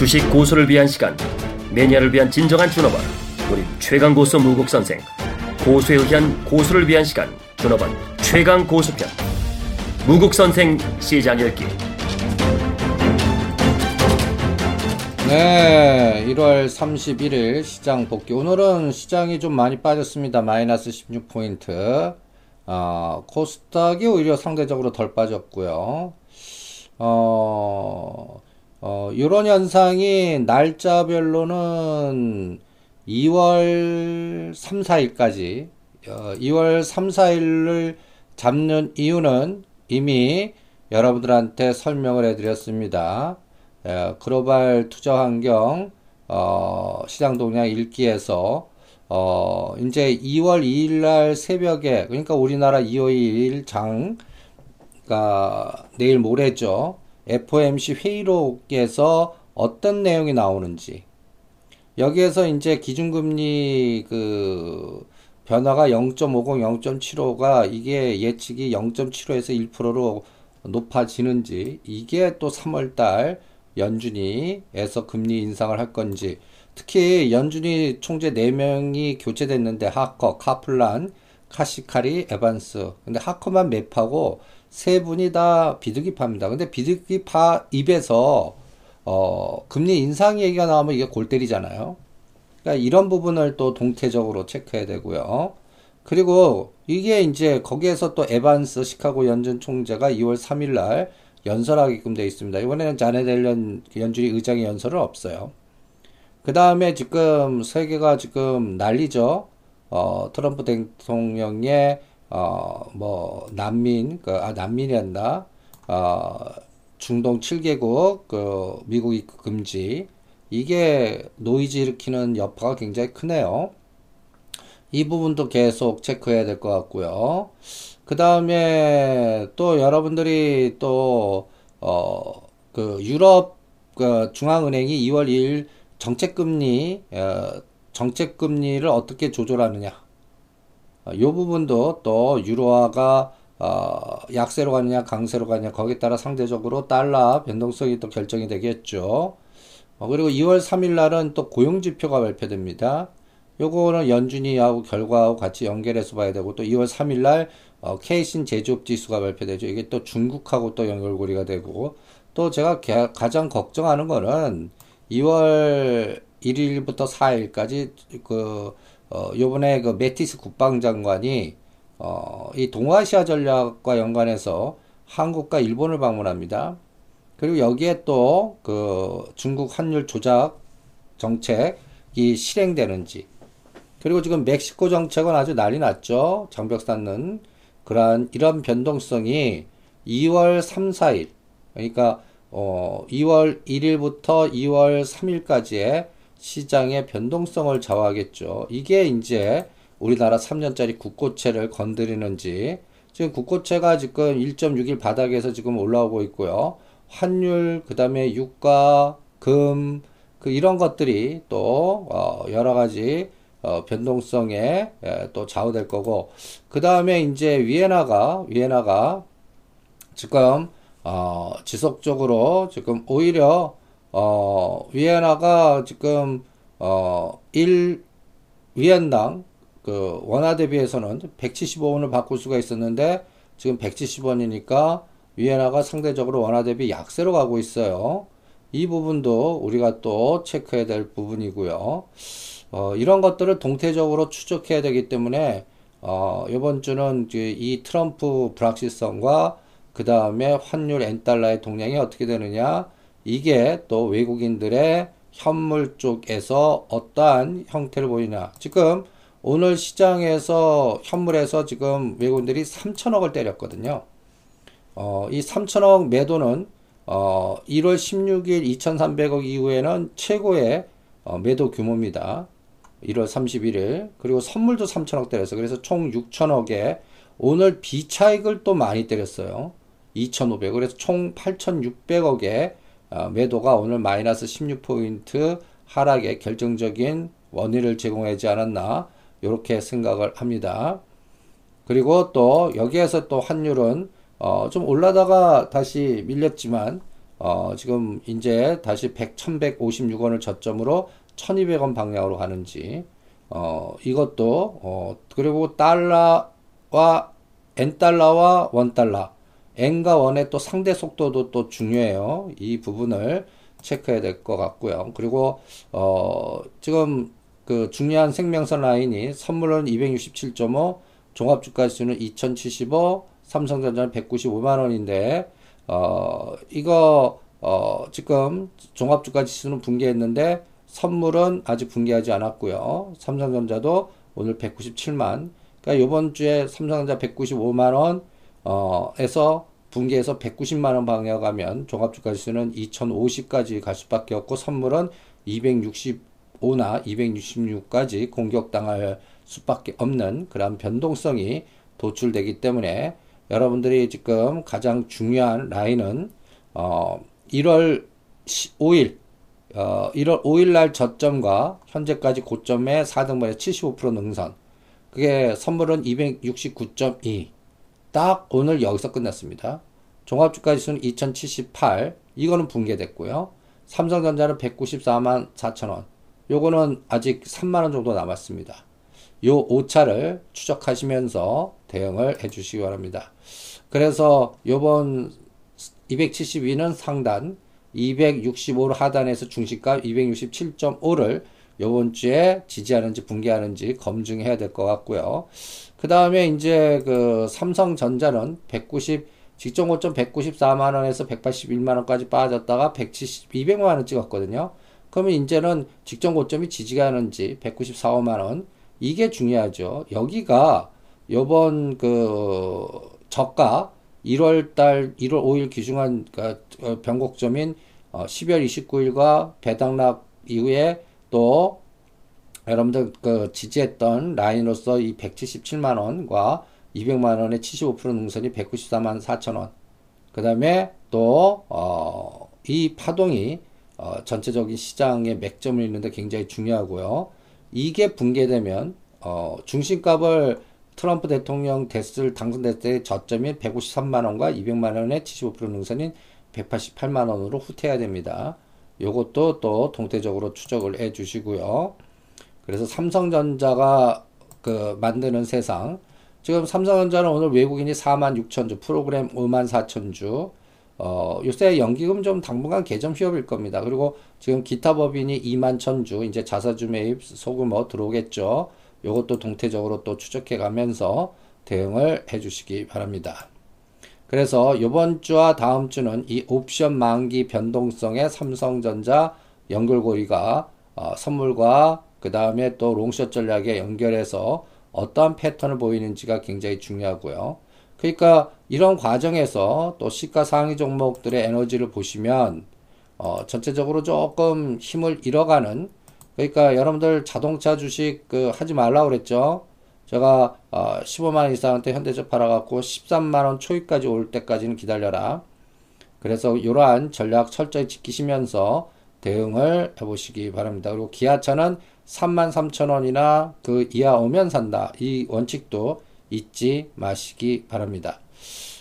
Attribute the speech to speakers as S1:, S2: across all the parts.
S1: 주식 고수를 위한 시간 매니아를 위한 진정한 준업원 우리 최강 고수 무국 선생 고수에 의한 고수를 위한 시간 준업원 최강 고수편 무국 선생 시장 열기
S2: 네, 1월 31일 시장 복귀. 오늘은 시장이 좀 많이 빠졌습니다. 마이너스 16포인트. 어, 코스닥이 오히려 상대적으로 덜 빠졌고요. 어, 어, 이런 현상이 날짜별로는 2월 3, 4일까지, 어, 2월 3, 4일을 잡는 이유는 이미 여러분들한테 설명을 해드렸습니다. 예, 글로벌 투자 환경 어, 시장 동향 읽기에서 어, 이제 2월 2일 날 새벽에 그러니까 우리나라 2월 2일 장 그러니까 내일 모레죠. FOMC 회의록에서 어떤 내용이 나오는지. 여기에서 이제 기준금리 그 변화가 0.50, 0.75가 이게 예측이 0.75에서 1%로 높아지는지 이게 또 3월달 연준이에서 금리 인상을 할 건지. 특히 연준이 총재 4명이 교체됐는데 하커, 카플란, 카시카리, 에반스 근데 하커만 맵하고 세 분이 다 비둘기파입니다. 근데 비둘기파 입에서 어, 금리 인상 얘기가 나오면 이게 골 때리잖아요. 그러니까 이런 부분을 또 동태적으로 체크해야 되고요. 그리고 이게 이제 거기에서 또 에반스 시카고 연준 총재가 2월 3일 날 연설하게끔 되어 있습니다. 이번에는 자네 델런 연준이 의장의 연설은 없어요. 그 다음에 지금 세계가 지금 난리죠. 어, 트럼프 대통령의 어, 뭐 난민, 그, 아 난민이었나? 어, 중동 7개국 그 미국 입국 금지 이게 노이즈 일으키는 여파가 굉장히 크네요. 이 부분도 계속 체크해야 될 것 같고요. 그 다음에 또 여러분들이 또, 어, 그 유럽 그 중앙은행이 2월 2일 정책금리, 어, 정책 금리를 어떻게 조절하느냐. 어, 요 부분도 또 유로화가 어, 약세로 가느냐 강세로 가느냐 거기에 따라 상대적으로 달러 변동성이 또 결정이 되겠죠. 어, 그리고 2월 3일 날은 또 고용 지표가 발표됩니다. 요거는 연준이하고 결과하고 같이 연결해서 봐야 되고 또 2월 3일 날 어, 케이신 제조업 지수가 발표되죠. 이게 또 중국하고 또 연결고리가 되고 또 제가 개, 가장 걱정하는 거는 2월 1일부터 4일까지 그 어, 요번에 그 메티스 국방장관이 어, 이 동아시아 전략과 연관해서 한국과 일본을 방문합니다. 그리고 여기에 또 그 중국 환율 조작 정책이 실행되는지 그리고 지금 멕시코 정책은 아주 난리 났죠. 장벽 쌓는 그러한 이런 변동성이 2월 3, 4일 그러니까 어 2월 1일부터 2월 3일까지의 시장의 변동성을 좌우하겠죠. 이게 이제 우리나라 3년짜리 국고채를 건드리는지 지금 국고채가 지금 1.61 바닥에서 지금 올라오고 있고요. 환율 그 다음에 유가 금 그 이런 것들이 또 어 여러 가지 어, 변동성에 예, 또 좌우될 거고 그 다음에 이제 위에나가 위에나가 지금 어, 지속적으로 지금 오히려 어, 위에나가 지금 어, 1 위안당 그 원화 대비해서는 175원을 바꿀 수가 있었는데 지금 170원이니까 위에나가 상대적으로 원화 대비 약세로 가고 있어요. 이 부분도 우리가 또 체크해야 될 부분이고요. 어, 이런 것들을 동태적으로 추적해야 되기 때문에 어, 이번 주는 이 트럼프 불확실성과 그 다음에 환율 엔달러의 동향이 어떻게 되느냐 이게 또 외국인들의 현물 쪽에서 어떠한 형태를 보이냐 지금 오늘 시장에서 현물에서 지금 외국인들이 3천억을 때렸거든요. 어, 이 3천억 매도는 어, 1월 16일 2,300억 이후에는 최고의 어, 매도 규모입니다. 1월 31일 그리고 선물도 3천억 때렸어요. 그래서 총 6천억에 오늘 비차익을 또 많이 때렸어요. 2,500 그래서 총 8,600억의 어, 매도가 오늘 마이너스 16포인트 하락에 결정적인 원인을 제공하지 않았나 이렇게 생각을 합니다. 그리고 또 여기에서 또 환율은 어, 좀 올라다가 다시 밀렸지만 어, 지금 이제 다시 100, 1156원을 저점으로 1200원 방향으로 가는지, 어, 이것도, 어, 그리고 달러와, 엔달러와 원달러, 엔과 원의 또 상대 속도도 또 중요해요. 이 부분을 체크해야 될 것 같고요. 그리고, 어, 지금 그 중요한 생명선 라인이 선물은 267.5, 종합 주가 지수는 2075, 삼성전자는 195만 원인데, 어, 이거, 어, 지금 종합 주가 지수는 붕괴했는데 선물은 아직 붕괴하지 않았고요. 삼성전자도 오늘 197만. 그러니까 이번 주에 삼성전자 195만 원, 어, 에서 붕괴해서 190만 원 방향 가면 종합주가 지수는 2050까지 갈 수밖에 없고 선물은 265나 266까지 공격당할 수밖에 없는 그런 변동성이 도출되기 때문에 여러분들이 지금 가장 중요한 라인은 어 1월 5일 어 1월 5일 날 저점과 현재까지 고점의 4등분의 75% 능선. 그게 선물은 269.2 딱 오늘 여기서 끝났습니다. 종합주가 지수는 2078 이거는 붕괴됐고요. 삼성전자는 194만 4천원 요거는 아직 3만원 정도 남았습니다. 요 오차를 추적하시면서 대응을 해 주시기 바랍니다. 그래서 요번 272는 상단, 265를 하단에서 중시가 267.5를 요번 주에 지지하는지 붕괴하는지 검증해야 될 것 같고요. 그 다음에 이제 그 삼성전자는 190 직전 고점 194만 원에서 181만 원까지 빠졌다가 170 200만 원 찍었거든요. 그러면 이제는 직전 고점이 지지하는지 194만 원 이게 중요하죠. 여기가 요번 그 저가 1월 달 1월 5일 기준한 그 변곡점인 어 12월 29일과 배당락 이후에 또 여러분들 그 지지했던 라인으로서 이 177만 원과 200만 원의 75% 능선이 194만 4천 원. 그 다음에 또 어 이 파동이 어 전체적인 시장의 맥점을 있는데 굉장히 중요하고요. 이게 붕괴되면 어, 중심값을 트럼프 대통령 됐을 당선됐을 때 저점인 153만 원과 200만 원의 75% 능선인 188만 원으로 후퇴해야 됩니다. 요것도 또 동태적으로 추적을 해 주시고요. 그래서 삼성전자가 그 만드는 세상 지금 삼성전자는 오늘 외국인이 4만 6천 주 프로그램 5만 4천 주 어, 요새 연기금 좀 당분간 개점 휴업일 겁니다. 그리고 지금 기타 법인이 2만 천주, 이제 자사주 매입 소규모 들어오겠죠. 요것도 동태적으로 또 추적해 가면서 대응을 해 주시기 바랍니다. 그래서 이번 주와 다음 주는 이 옵션 만기 변동성의 삼성전자 연결고리가 어, 선물과 그 다음에 또 롱숏 전략에 연결해서 어떠한 패턴을 보이는지가 굉장히 중요하고요. 그러니까 이런 과정에서 또 시가 상위 종목들의 에너지를 보시면 어, 전체적으로 조금 힘을 잃어가는 그러니까 여러분들 자동차 주식 그 하지 말라고 그랬죠. 제가 어, 15만 이상한테 현대차 팔아갖고 13만 원 초입까지 올 때까지는 기다려라. 그래서 이러한 전략 철저히 지키시면서 대응을 해보시기 바랍니다. 그리고 기아차는 3만 3천 원이나 그 이하 오면 산다. 이 원칙도 잊지 마시기 바랍니다.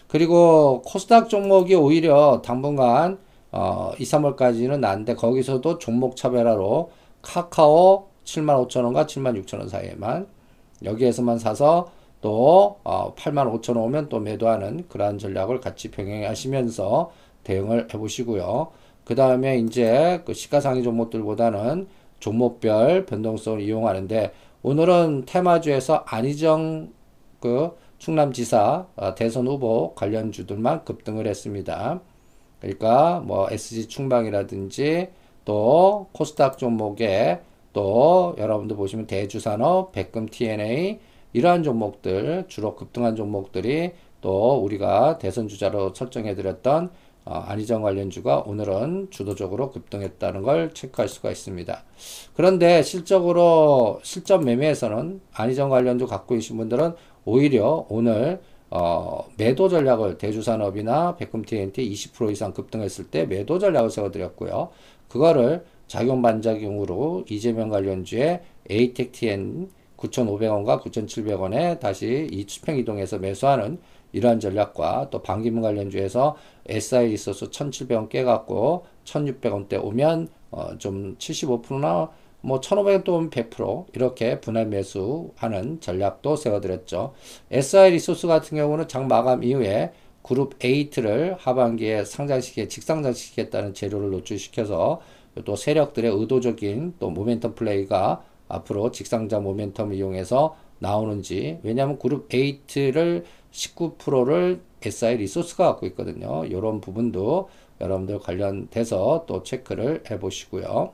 S2: 그리고 코스닥 종목이 오히려 당분간 어, 2, 3월까지는 난데 거기서도 종목 차별화로 카카오 75,000원과 76,000원 사이에만 여기에서만 사서 또 어, 85,000원 오면 또 매도하는 그러한 전략을 같이 병행하시면서 대응을 해보시고요. 그 다음에 이제 그 시가상위 종목들보다는 종목별 변동성을 이용하는데 오늘은 테마주에서 안희정 그 충남지사 어, 대선 후보 관련 주들만 급등을 했습니다. 그러니까 뭐 SG 충방이라든지 또 코스닥 종목에 또 여러분들 보시면 대주산업, 백금 TNA 이러한 종목들 주로 급등한 종목들이 또 우리가 대선 주자로 설정해 드렸던 어, 안희정 관련주가 오늘은 주도적으로 급등했다는 걸 체크할 수가 있습니다. 그런데 실적으로 실전 매매에서는 안희정 관련주 갖고 계신 분들은 오히려 오늘 어, 매도 전략을 대주산업이나 백금 TNT 20% 이상 급등했을 때 매도 전략을 세워드렸고요. 그거를 작용 반작용으로 이재명 관련주의 에이텍 TN 9,500원과 9,700원에 다시 이 수평 이동해서 매수하는 이러한 전략과 또 반기문 관련주에서 SI 리소스 1,700원 깨갖고 1,600원대 오면 어, 좀 75%나 뭐 1,500원 또 오면 100% 이렇게 분할 매수하는 전략도 세워드렸죠. SI 리소스 같은 경우는 장 마감 이후에 그룹 8를 하반기에 상장시키게 직상장시키겠다는 재료를 노출시켜서 또 세력들의 의도적인 또 모멘텀 플레이가 앞으로 직상장 모멘텀을 이용해서 나오는지 왜냐하면 그룹 8를 19%를 SI 리소스가 갖고 있거든요. 이런 부분도 여러분들 관련돼서 또 체크를 해 보시고요.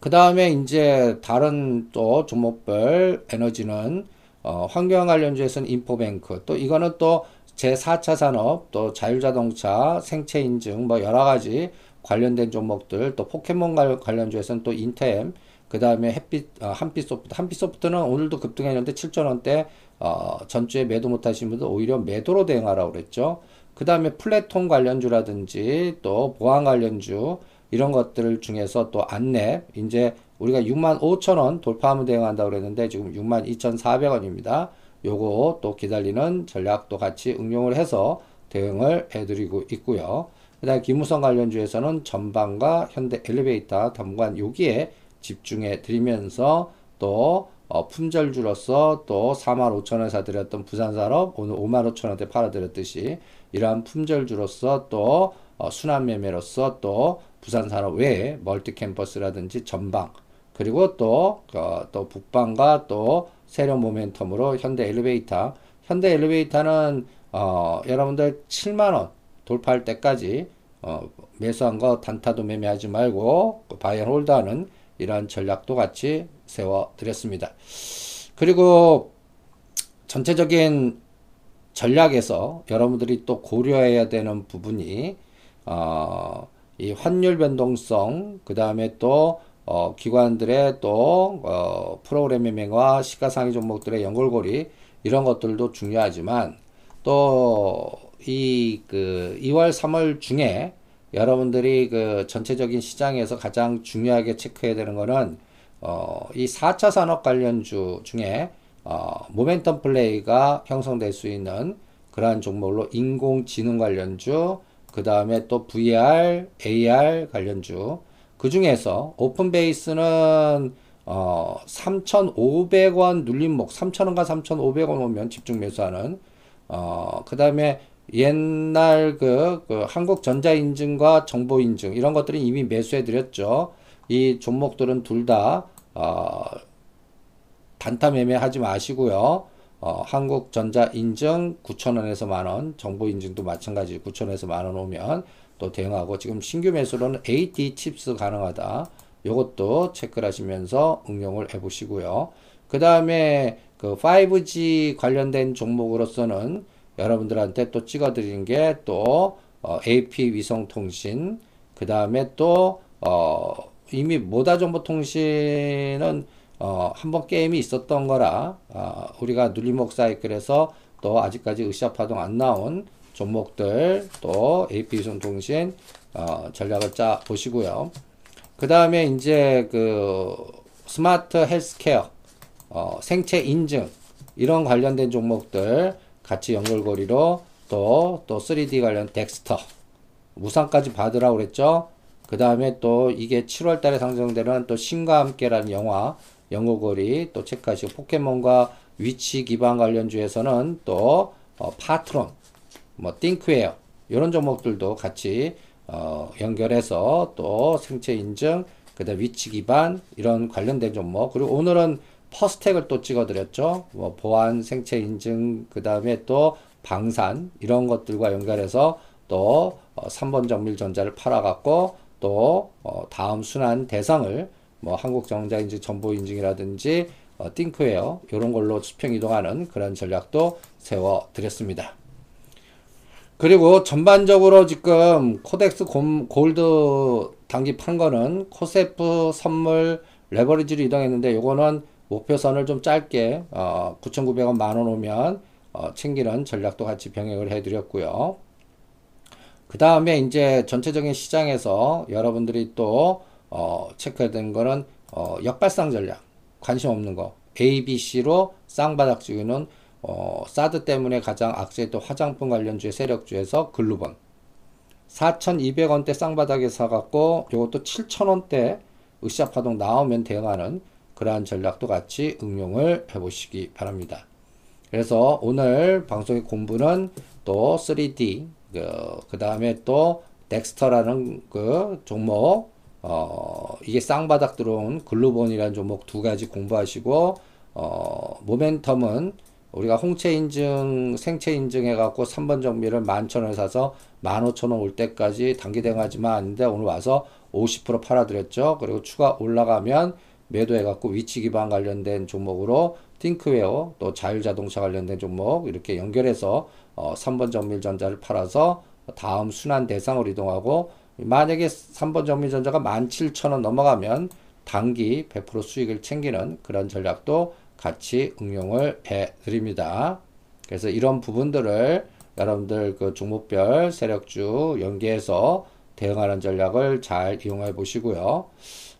S2: 그 다음에 이제 다른 또 종목별 에너지는 어, 환경 관련주에서는 인포뱅크 또 이거는 또 제4차 산업 또 자율자동차 생체 인증 뭐 여러 가지 관련된 종목들 또 포켓몬 관련주에서는 또 인템 그 다음에 햇빛 어, 한빛소프트 한빛소프트는 오늘도 급등했는데 7천원대 어, 전주에 매도 못하신 분들 오히려 매도로 대응하라고 그랬죠. 그 다음에 플랫폼 관련주라든지 또 보안 관련주 이런 것들 중에서 또 안내 이제 우리가 6만 5천 원 돌파하면 대응한다고 그랬는데 지금 6만 2,400원입니다. 요거 또 기다리는 전략도 같이 응용을 해서 대응을 해드리고 있고요. 그 다음에 기무선 관련주에서는 전방과 현대 엘리베이터 당분간 여기에 집중해 드리면서 또 어, 품절주로서 또 4만 5천 원에 사드렸던 부산산업 오늘 5만 5천 원대 팔아드렸듯이 이러한 품절주로서 또 어, 순환매매로서 또 부산산업 외에 멀티캠퍼스라든지 전방 그리고 또, 어, 또 북방과 또 세력 모멘텀으로 현대 엘리베이터. 현대 엘리베이터는 어, 여러분들 7만원 돌파할 때까지 어, 매수한 거 단타도 매매하지 말고 buy and hold하는 이러한 전략도 같이 세워 드렸습니다. 그리고 전체적인 전략에서 여러분들이 또 고려해야 되는 부분이 어, 이 환율 변동성 그 다음에 또 어, 기관들의 또 어, 프로그램 매매와 시가상위 종목들의 연결고리 이런 것들도 중요하지만 또 이 그 2월 3월 중에 여러분들이 그 전체적인 시장에서 가장 중요하게 체크해야 되는 거는 어, 이 4차 산업 관련주 중에 어, 모멘텀 플레이가 형성될 수 있는 그러한 종목으로 인공지능 관련주, 그 다음에 또 VR, AR 관련주, 그 중에서 오픈베이스는 어, 3,500원 눌림목, 3,000원과 3,500원 오면 집중 매수하는, 어, 그 다음에 옛날 그, 그 한국 전자인증과 정보인증 이런 것들은 이미 매수해 드렸죠. 이 종목들은 둘다 어, 단타 매매하지 마시고요. 어, 한국전자인증 9,000원에서 만원, 정보인증도 마찬가지 9,000원에서 만원 오면 또 대응하고 지금 신규 매수로는 AT 칩스 가능하다. 요것도 체크를 하시면서 응용을 해 보시고요. 그 다음에 그 5G 관련된 종목으로서는 여러분들한테 또 찍어드리는 게또 어, AP 위성통신 그 다음에 또 어, 이미 모다정보통신은 어, 한번 게임이 있었던 거라 어, 우리가 눌림목 사이클에서 또 아직까지 으쌰파동 안 나온 종목들 또 AP 위성통신 어, 전략을 짜 보시고요. 그 다음에 이제 그 스마트 헬스케어 어, 생체 인증 이런 관련된 종목들 같이 연결고리로 또, 또 3D 관련 덱스터. 무상까지 받으라고 그랬죠? 그 다음에 또 이게 7월 달에 상영되는 또 신과 함께라는 영화, 연결고리 또 체크하시고 포켓몬과 위치 기반 관련주에서는 또 어, 파트론, 뭐 띵크웨어 이런 종목들도 같이 어, 연결해서 또 생체 인증, 그다음 위치 기반 이런 관련된 종목 그리고 오늘은 퍼스텍을 또 찍어드렸죠. 뭐 보안, 생체 인증, 그 다음에 또 방산 이런 것들과 연결해서 또 어, 3번 정밀전자를 팔아갖고 또 어, 다음 순환 대상을 뭐 한국정자인증, 정보인증이라든지 어, 팅크웨어 이런 걸로 수평 이동하는 그런 전략도 세워드렸습니다. 그리고 전반적으로 지금 KODEX 골드 단기 판 거는 KOSEF 선물 레버리지로 이동했는데 요거는 목표선을 좀 짧게 어, 9,900원 만원 오면 어, 챙기는 전략도 같이 병행을 해드렸고요. 그 다음에 이제 전체적인 시장에서 여러분들이 또 어, 체크해야 되는 거는 어, 역발상 전략. 관심 없는 거. A, B, C로 쌍바닥 찍는 어, 사드 때문에 가장 악세했던 화장품 관련주의 세력주에서 글루본 4,200원대 쌍바닥에 사갖고 요것도 7,000원대 으쌰파동 나오면 대응하는 그러한 전략도 같이 응용을 해보시기 바랍니다. 그래서 오늘 방송의 공부는 또 3D 그, 그 다음에 또 덱스터라는 그 종목 어, 이게 쌍바닥 들어온 글루본이라는 종목 두 가지 공부하시고 어, 모멘텀은 우리가 홍채 인증, 생체 인증 해갖고 삼본정밀을 11,000원에 사서 15,000원 올 때까지 단기 대응하지만 않는데 오늘 와서 50% 팔아드렸죠. 그리고 추가 올라가면 매도해갖고 위치 기반 관련된 종목으로 팅크웨어 또 자율자동차 관련된 종목 이렇게 연결해서 어, 3번 정밀전자를 팔아서 다음 순환 대상으로 이동하고 만약에 3번 정밀전자가 17,000원 넘어가면 단기 100% 수익을 챙기는 그런 전략도 같이 응용을 해 드립니다. 그래서 이런 부분들을 여러분들 그 종목별 세력주 연계해서 대응하는 전략을 잘 이용해 보시고요.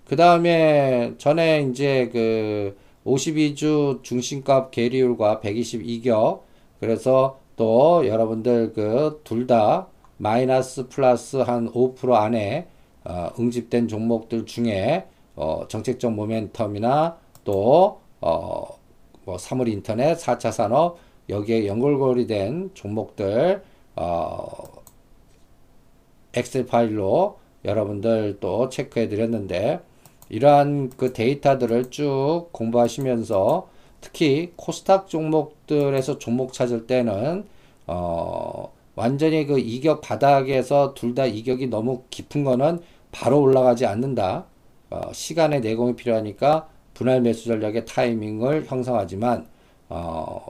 S2: 그 다음에 전에 이제 그 52주 중심값 계리율과 122격 그래서 또 여러분들 그 둘 다 마이너스 플러스 한 5% 안에 어, 응집된 종목들 중에 어, 정책적 모멘텀이나 또 어, 뭐 사물 인터넷, 4차 산업 여기에 연결고리 된 종목들 어, 엑셀 파일로 여러분들 또 체크해 드렸는데 이러한 그 데이터들을 쭉 공부하시면서 특히 코스닥 종목들에서 종목 찾을 때는 어 완전히 그 이격 바닥에서 둘 다 이격이 너무 깊은 거는 바로 올라가지 않는다. 어 시간의 내공이 필요하니까 분할 매수 전략의 타이밍을 형성하지만 어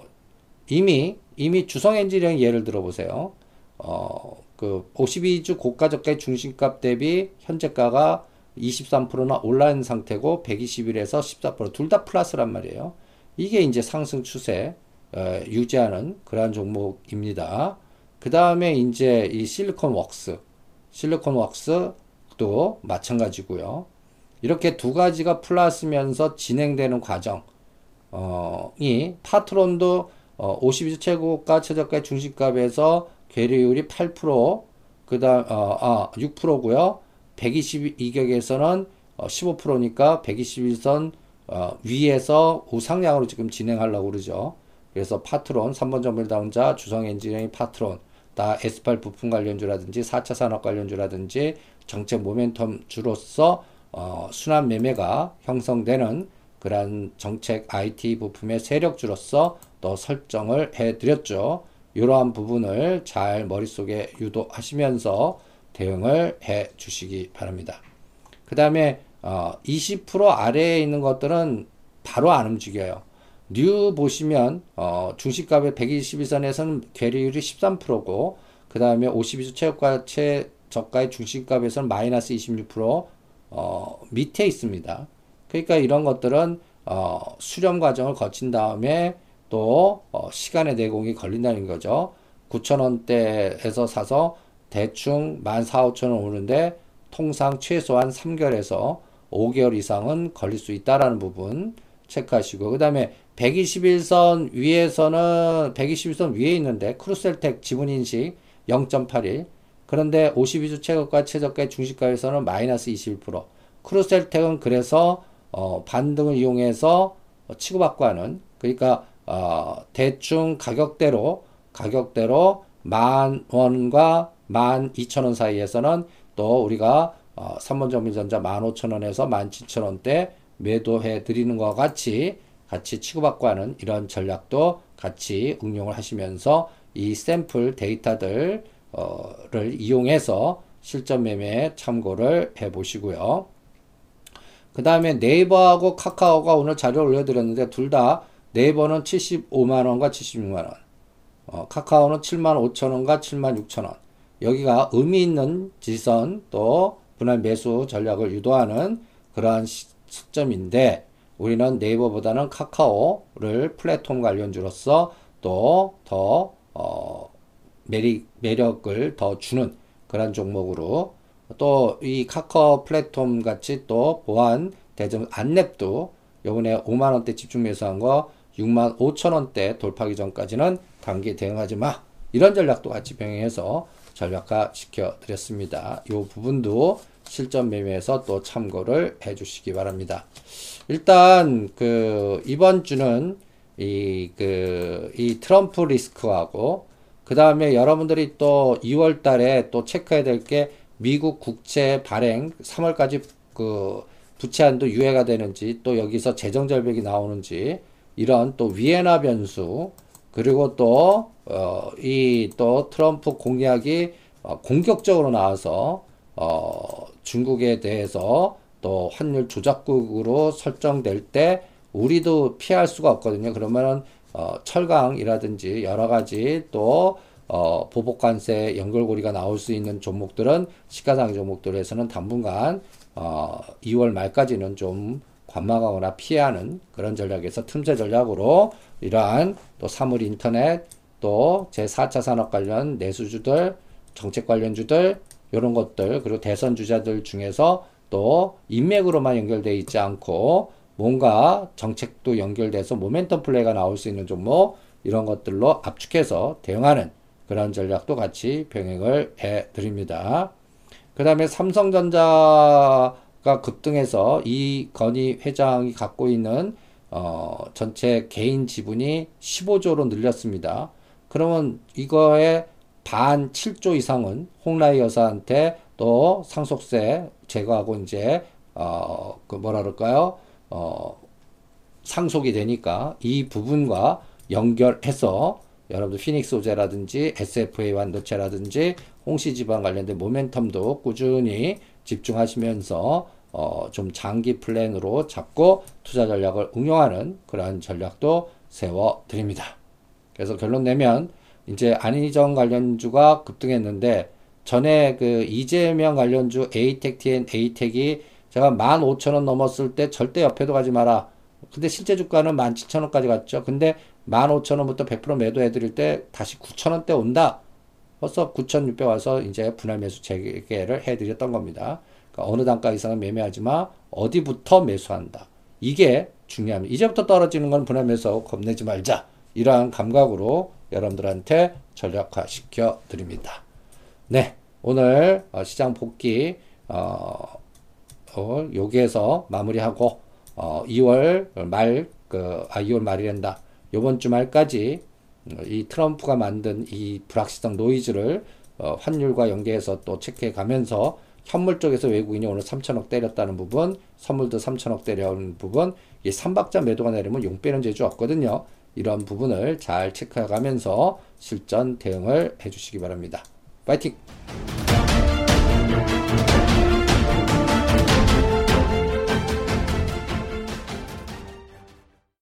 S2: 이미 이미 주성 엔지니어링 예를 들어보세요. 어 그 52주 고가 저가의 중심값 대비 현재가가 23%나 올라온 상태고 120일에서 14%둘 다 플러스란 말이에요. 이게 이제 상승 추세 어, 유지하는 그러한 종목입니다. 그 다음에 이제 이 실리콘 웍스, 실리콘 웍스도 마찬가지고요. 이렇게 두 가지가 플러스면서 진행되는 과정이 파트론도 어, 52주 최고가 최저가 중심값에서 괴리율이 8%, 그 다음, 어, 아, 6%고요. 120 이격에서는 15%니까 120일선 어, 위에서 우상향으로 지금 진행하려고 그러죠. 그래서 파트론, 삼본정밀전자, 주성 엔지니어링 파트론, 다 S8 부품 관련주라든지 4차 산업 관련주라든지 정책 모멘텀 주로서 어, 순환 매매가 형성되는 그러한 정책 IT 부품의 세력주로서 또 설정을 해 드렸죠. 이러한 부분을 잘 머릿속에 유도하시면서 대응을 해 주시기 바랍니다. 그 다음에 어, 20% 아래에 있는 것들은 바로 안 움직여요. NEW 보시면 어, 중심값의 120일선에서는 괴리율이 13%고 그 다음에 52주 최고가 최저가의 중심값에서는 마이너스 26% 어, 밑에 있습니다. 그러니까 이런 것들은 어, 수렴 과정을 거친 다음에 또 어, 시간의 내공이 걸린다는 거죠. 9천원대에서 사서 대충 14,500원 오는데 통상 최소한 3개월에서 5개월 이상은 걸릴 수 있다라는 부분 체크하시고 그 다음에 121선 위에서는 121선 위에 있는데 크루셀텍 지분인식 0.81 그런데 52주 최고가 최저가의 중시가에서는 마이너스 21% 크루셀텍은 그래서 어, 반등을 이용해서 치고받고 하는 그러니까 어, 대충 가격대로 가격대로 만 원과 만 이천 원 사이에서는 또 우리가 어, 3번 정밀전자 만 오천 원에서 만 칠천 원대 매도해 드리는 것과 같이 같이 치고받고 하는 이런 전략도 같이 응용을 하시면서 이 샘플 데이터들을 이용해서 실전 매매에 참고를 해 보시고요. 그 다음에 네이버하고 카카오가 오늘 자료 올려드렸는데 둘 다 네이버는 75만원과 76만원, 어, 카카오는 7만 5천원과 7만 6천원. 여기가 의미 있는 지선 또 분할 매수 전략을 유도하는 그러한 시점인데 우리는 네이버보다는 카카오를 플랫폼 관련주로서 또더 어, 매력, 매력을 더 주는 그런 종목으로 또 이 카카오 플랫폼 같이 또 보안 대전 안랩도 요번에 5만원대 집중 매수한 거 6만 5천 원대 돌파기 전까지는 단기 대응하지 마. 이런 전략도 같이 병행해서 전략화 시켜 드렸습니다. 이 부분도 실전 매매에서 또 참고를 해 주시기 바랍니다. 일단 그 이번 주는 이 그 이 트럼프 리스크하고 그 다음에 여러분들이 또 2월 달에 또 체크해야 될 게 미국 국채 발행 3월까지 그 부채한도 유예가 되는지 또 여기서 재정 절벽이 나오는지 이런 또 위에나 변수 그리고 또 어 이 또 트럼프 공약이 어 공격적으로 나와서 어 중국에 대해서 또 환율 조작국으로 설정될 때 우리도 피할 수가 없거든요. 그러면은 어, 철강이라든지 여러 가지 또 어, 보복관세 연결고리가 나올 수 있는 종목들은 시가상 종목들에서는 당분간 어, 2월 말까지는 좀 관망하거나 피하는 그런 전략에서 틈새 전략으로 이러한 또 사물 인터넷 또 제4차 산업 관련 내수주들 정책 관련주들 이런 것들 그리고 대선 주자들 중에서 또 인맥으로만 연결되어 있지 않고 뭔가 정책도 연결돼서 모멘텀 플레이가 나올 수 있는 종목 이런 것들로 압축해서 대응하는 그런 전략도 같이 병행을 해 드립니다. 그 다음에 삼성전자가 급등해서 이 건희 회장이 갖고 있는 어, 전체 개인 지분이 15조로 늘렸습니다. 그러면 이거의 반 7조 이상은 홍라희 여사한테 또 상속세 제거하고 이제 어, 그 뭐라 그럴까요? 어, 상속이 되니까 이 부분과 연결해서 여러분들 피닉스 소재라든지 SFA 완도체라든지 홍시 지방 관련된 모멘텀도 꾸준히 집중하시면서 어, 좀 장기 플랜으로 잡고 투자 전략을 응용하는 그러한 전략도 세워 드립니다. 그래서 결론 내면 이제 안희정 관련주가 급등했는데 전에 그 이재명 관련주 에이텍 TN 에이텍이 제가 15,000원 넘었을 때 절대 옆에도 가지 마라. 근데 실제 주가는 17,000원까지 갔죠. 근데 15,000원부터 100% 매도해 드릴 때 다시 9,000원대 온다. 벌써 9,600 와서 이제 분할 매수 재개를 해 드렸던 겁니다. 그러니까 어느 단가 이상은 매매하지 마. 어디부터 매수한다. 이게 중요합니다. 이제부터 떨어지는 건 분할 매수 겁내지 말자. 이러한 감각으로 여러분들한테 전략화 시켜 드립니다. 네. 오늘 어, 시장 복귀, 어, 어, 여기에서 마무리하고 어, 2월 말, 그, 아, 2월 말이란다. 요번 주 말까지 이 트럼프가 만든 이 불확실성 노이즈를 어, 환율과 연계해서 또 체크해 가면서 현물 쪽에서 외국인이 오늘 3천억 때렸다는 부분, 선물도 3천억 때려온 부분, 이 3박자 매도가 내리면 용 빼는 재주 없거든요. 이런 부분을 잘 체크해가면서 실전 대응을 해주시기 바랍니다. 파이팅!